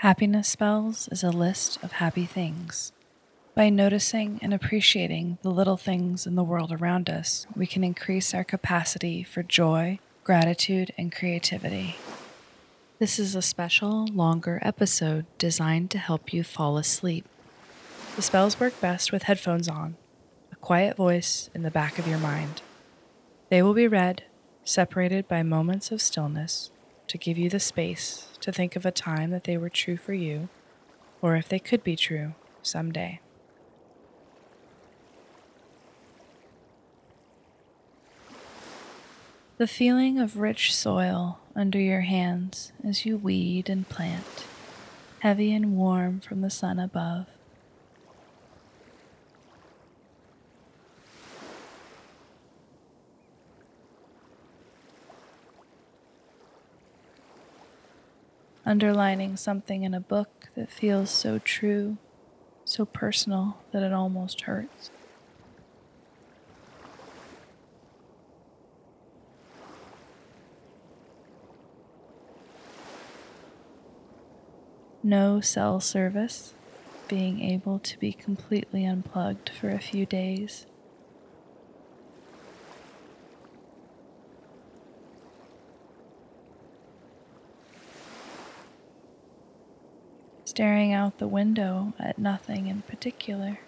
Happiness Spells is a list of happy things. By noticing and appreciating the little things in the world around us, we can increase our capacity for joy, gratitude, and creativity. This is a special, longer episode designed to help you fall asleep. The spells work best with headphones on, a quiet voice in the back of your mind. They will be read, separated by moments of stillness, to give you the space to think of a time that they were true for you, or if they could be true someday. The feeling of rich soil under your hands as you weed and plant, heavy and warm from the sun above. Underlining something in a book that feels so true, so personal that it almost hurts. no cell service, being able to be completely unplugged for a few days. Staring out the window at nothing in particular.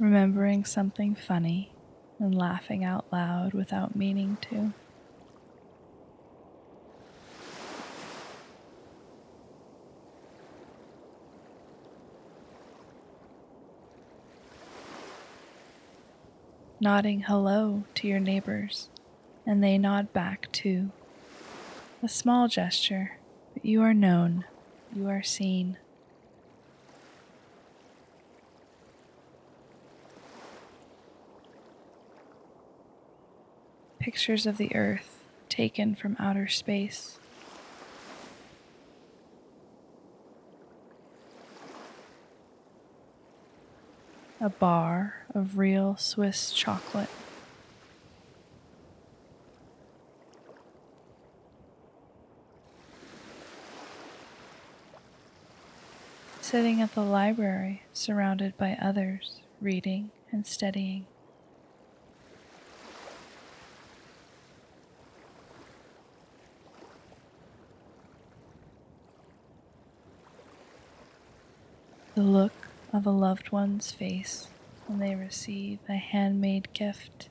Remembering something funny and laughing out loud without meaning to. Nodding hello to your neighbors, and they nod back too. A small gesture, but you are known, you are seen. pictures of the Earth taken from outer space. A bar of real Swiss chocolate. Sitting at the library, surrounded by others, reading and studying. the look of a loved one's face when they receive a handmade gift.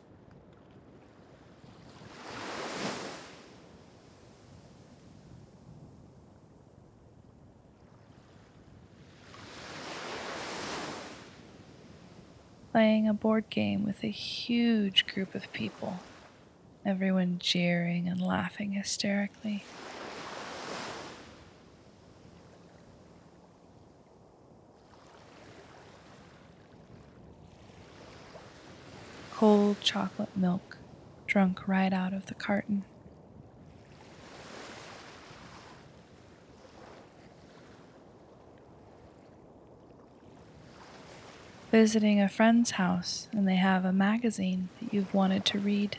Playing a board game with a huge group of people, everyone jeering and laughing hysterically. Cold chocolate milk drunk right out of the carton. Visiting a friend's house and they have a magazine that you've wanted to read.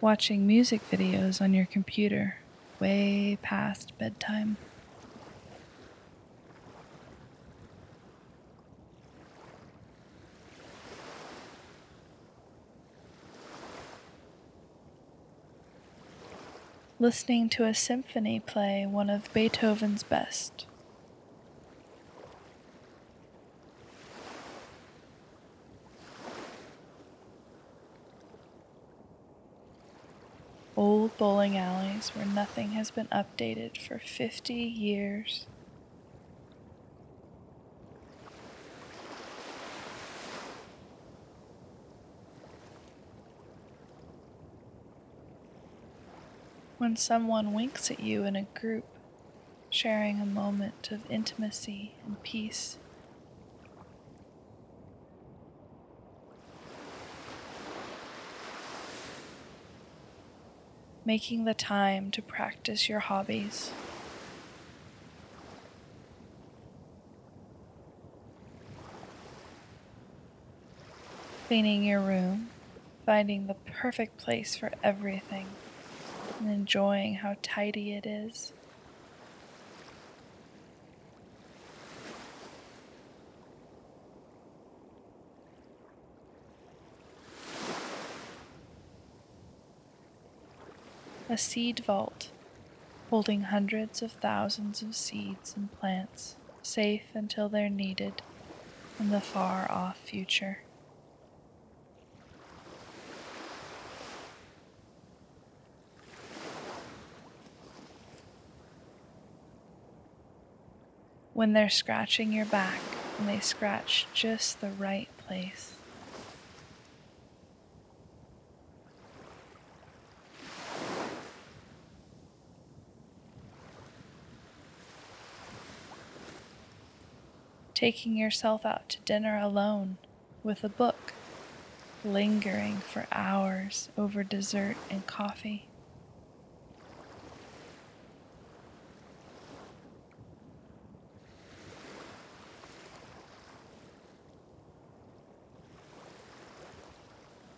Watching music videos on your computer way past bedtime. Listening to a symphony play one of Beethoven's best. Bowling alleys where nothing has been updated for 50 years. When someone winks at you in a group, sharing a moment of intimacy and peace. Making the time to practice your hobbies. Cleaning your room, finding the perfect place for everything, and enjoying how tidy it is. A seed vault holding hundreds of thousands of seeds and plants, safe until they're needed in the far off future. When they're scratching your back and they scratch just the right place. Taking yourself out to dinner alone with a book, lingering for hours over dessert and coffee.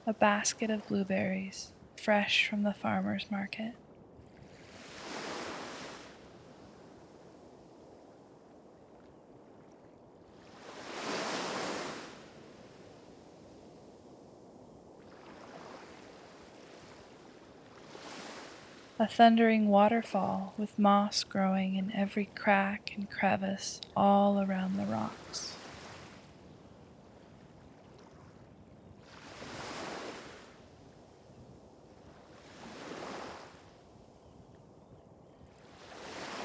A basket of blueberries, fresh from the farmer's market. A thundering waterfall with moss growing in every crack and crevice all around the rocks.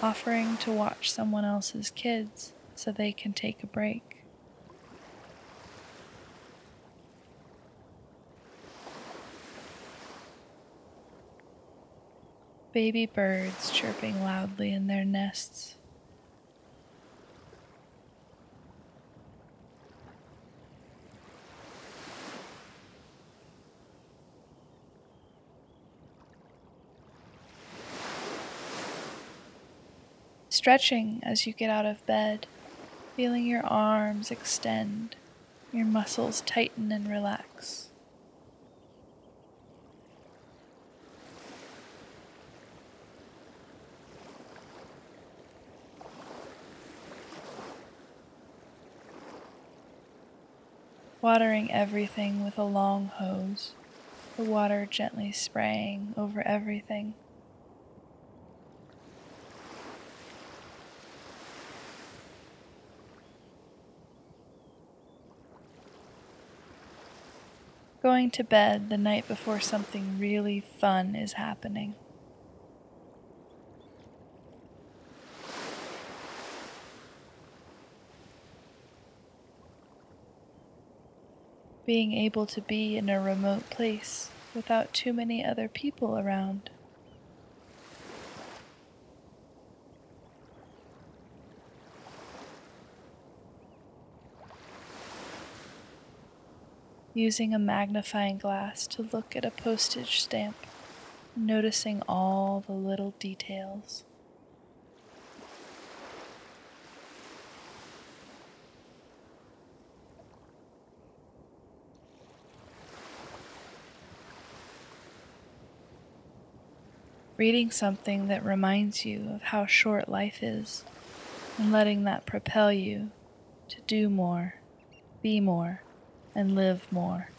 Offering to watch someone else's kids so they can take a break. Baby birds chirping loudly in their nests. Stretching as you get out of bed, feeling your arms extend, your muscles tighten and relax. Watering everything with a long hose, the water gently spraying over everything. Going to bed the night before something really fun is happening. Being able to be in a remote place without too many other people around. Using a magnifying glass to look at a postage stamp, noticing all the little details. Reading something that reminds you of how short life is, and letting that propel you to do more, be more, and live more.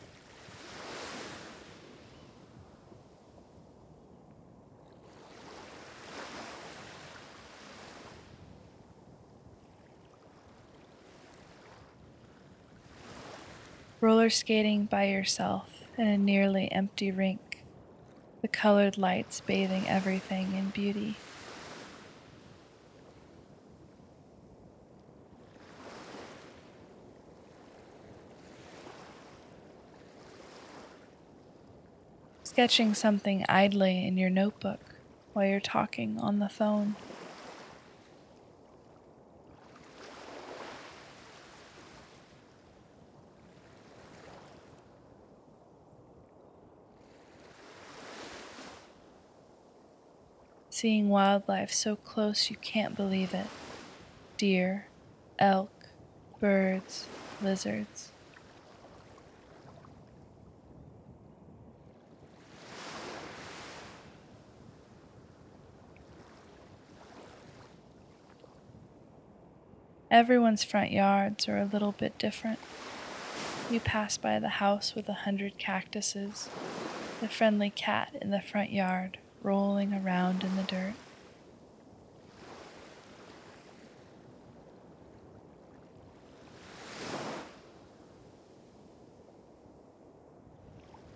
Roller skating by yourself in a nearly empty rink the colored lights bathing everything in beauty. Sketching something idly in your notebook while you're talking on the phone. Seeing wildlife so close you can't believe it deer, elk, birds, lizards. Everyone's front yards are a little bit different. You pass by the house with a hundred cactuses, the friendly cat in the front yard rolling around in the dirt.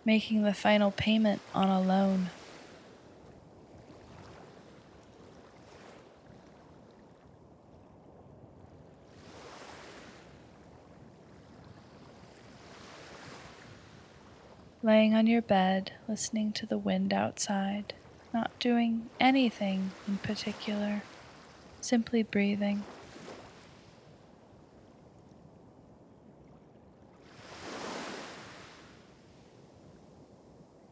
Making the final payment on a loan. laying on your bed, listening to the wind outside, not doing anything in particular, simply breathing.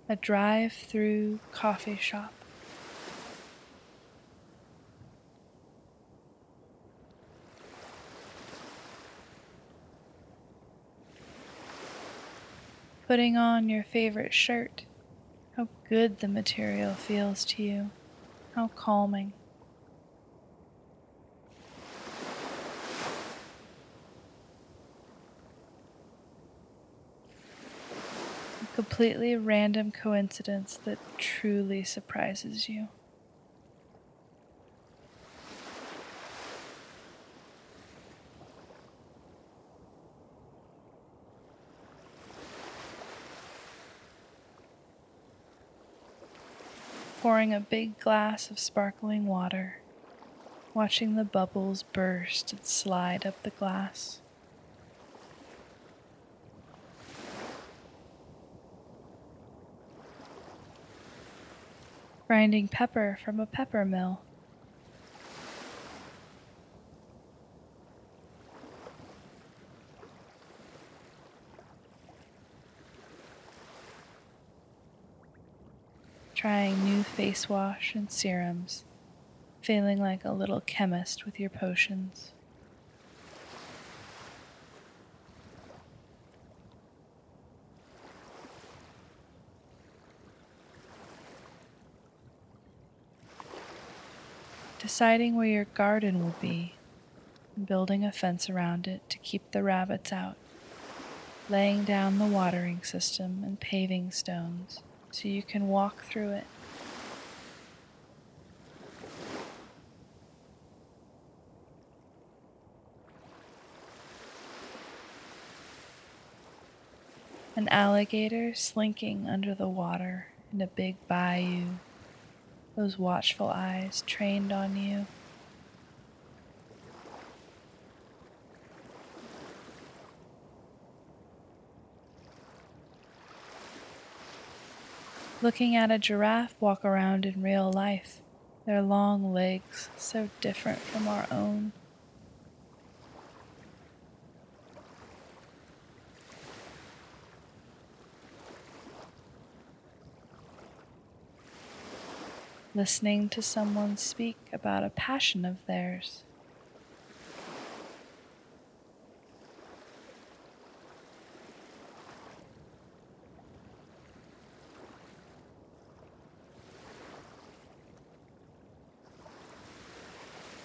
A drive through coffee shop. putting on your favorite shirt, how good the material feels to you, how calming. A completely random coincidence that truly surprises you. Pouring a big glass of sparkling water, watching the bubbles burst and slide up the glass. Grinding pepper from a pepper mill. Trying new face wash and serums, feeling like a little chemist with your potions. Deciding where your garden will be, building a fence around it to keep the rabbits out, laying down the watering system and paving stones so you can walk through it. An alligator slinking under the water in a big bayou, those watchful eyes trained on you. Looking at a giraffe walk around in real life, their long legs so different from our own. Listening to someone speak about a passion of theirs.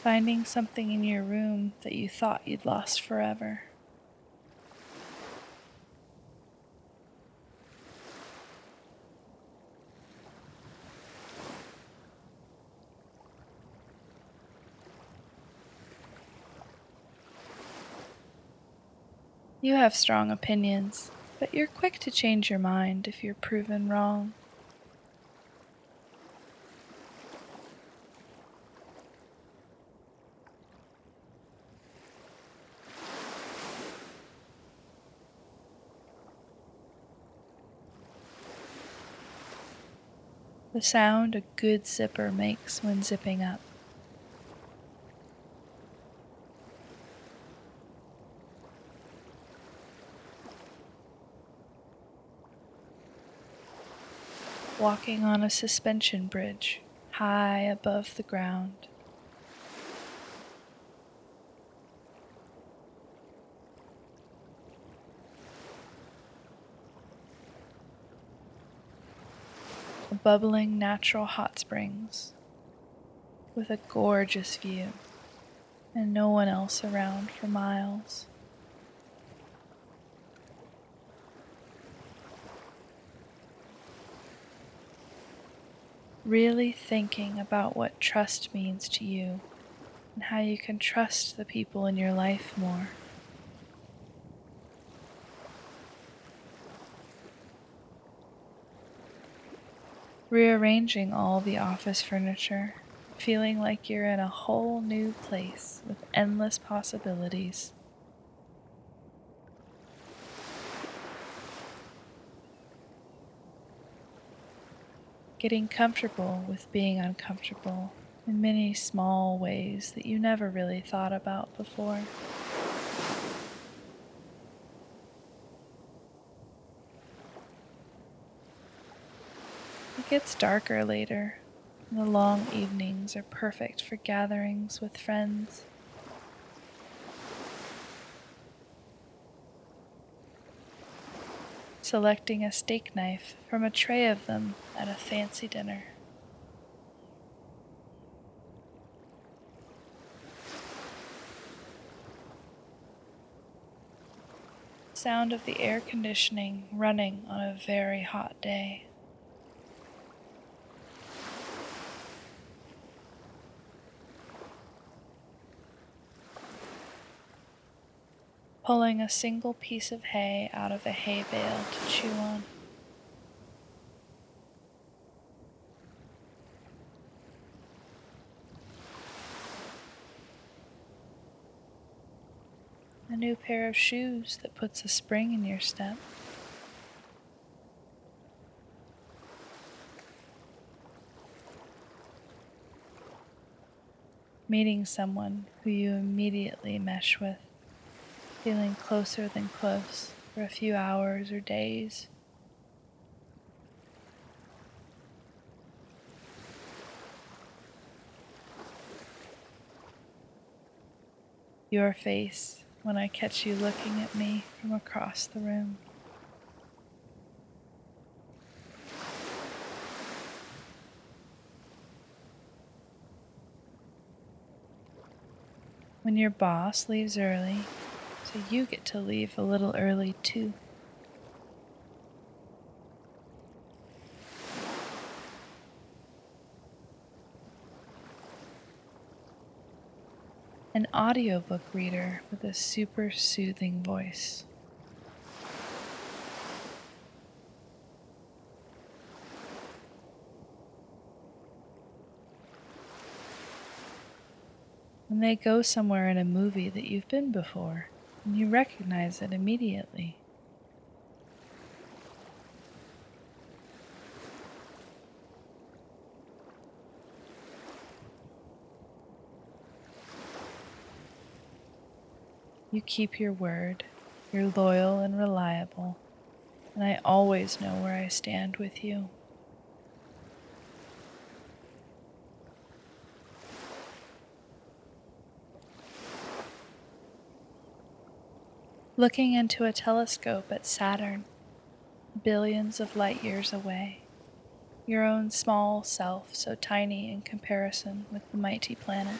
Finding something in your room that you thought you'd lost forever. You have strong opinions, but you're quick to change your mind if you're proven wrong. The sound a good zipper makes when zipping up. Walking on a suspension bridge, high above the ground. Bubbling natural hot springs with a gorgeous view and no one else around for miles. Really thinking about what trust means to you and how you can trust the people in your life more. Rearranging all the office furniture feeling like you're in a whole new place with endless possibilities. Getting comfortable with being uncomfortable in many small ways that you never really thought about before. It gets darker later, and the long evenings are perfect for gatherings with friends. Selecting a steak knife from a tray of them at a fancy dinner. Sound of the air conditioning running on a very hot day. Pulling a single piece of hay out of a hay bale to chew on. A new pair of shoes that puts a spring in your step. Meeting someone who you immediately mesh with feeling closer than close for a few hours or days. Your face when I catch you looking at me from across the room. When your boss leaves early so you get to leave a little early too. An audiobook reader with a super soothing voice. when they go somewhere in a movie that you've been before and you recognize it immediately. You keep your word, you're loyal and reliable, and I always know where I stand with you. Looking into a telescope at Saturn, billions of light years away, your own small self so tiny in comparison with the mighty planet.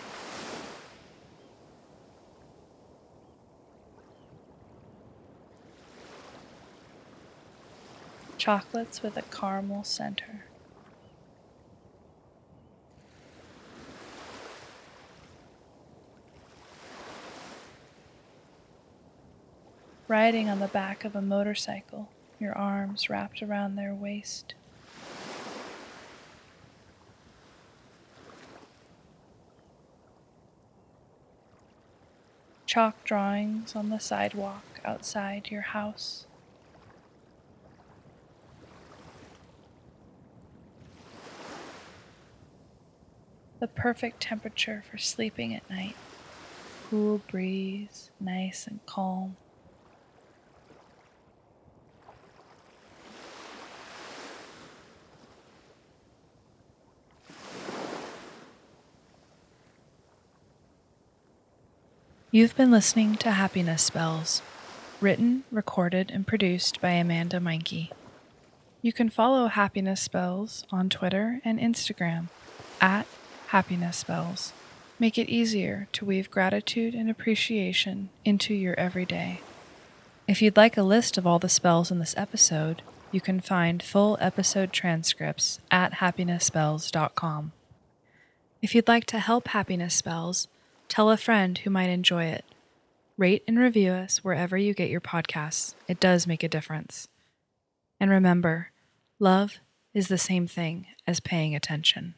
Chocolates with a caramel center. Riding on the back of a motorcycle, your arms wrapped around their waist. Chalk drawings on the sidewalk outside your house. The perfect temperature for sleeping at night. Cool breeze, nice and calm. You've been listening to Happiness Spells, written, recorded, and produced by Amanda Meinke. You can follow Happiness Spells on Twitter and Instagram at Happiness Spells. Make it easier to weave gratitude and appreciation into your everyday. If you'd like a list of all the spells in this episode, you can find full episode transcripts at happinessspells.com. If you'd like to help Happiness Spells, tell a friend who might enjoy it. Rate and review us wherever you get your podcasts. It does make a difference. And remember, love is the same thing as paying attention.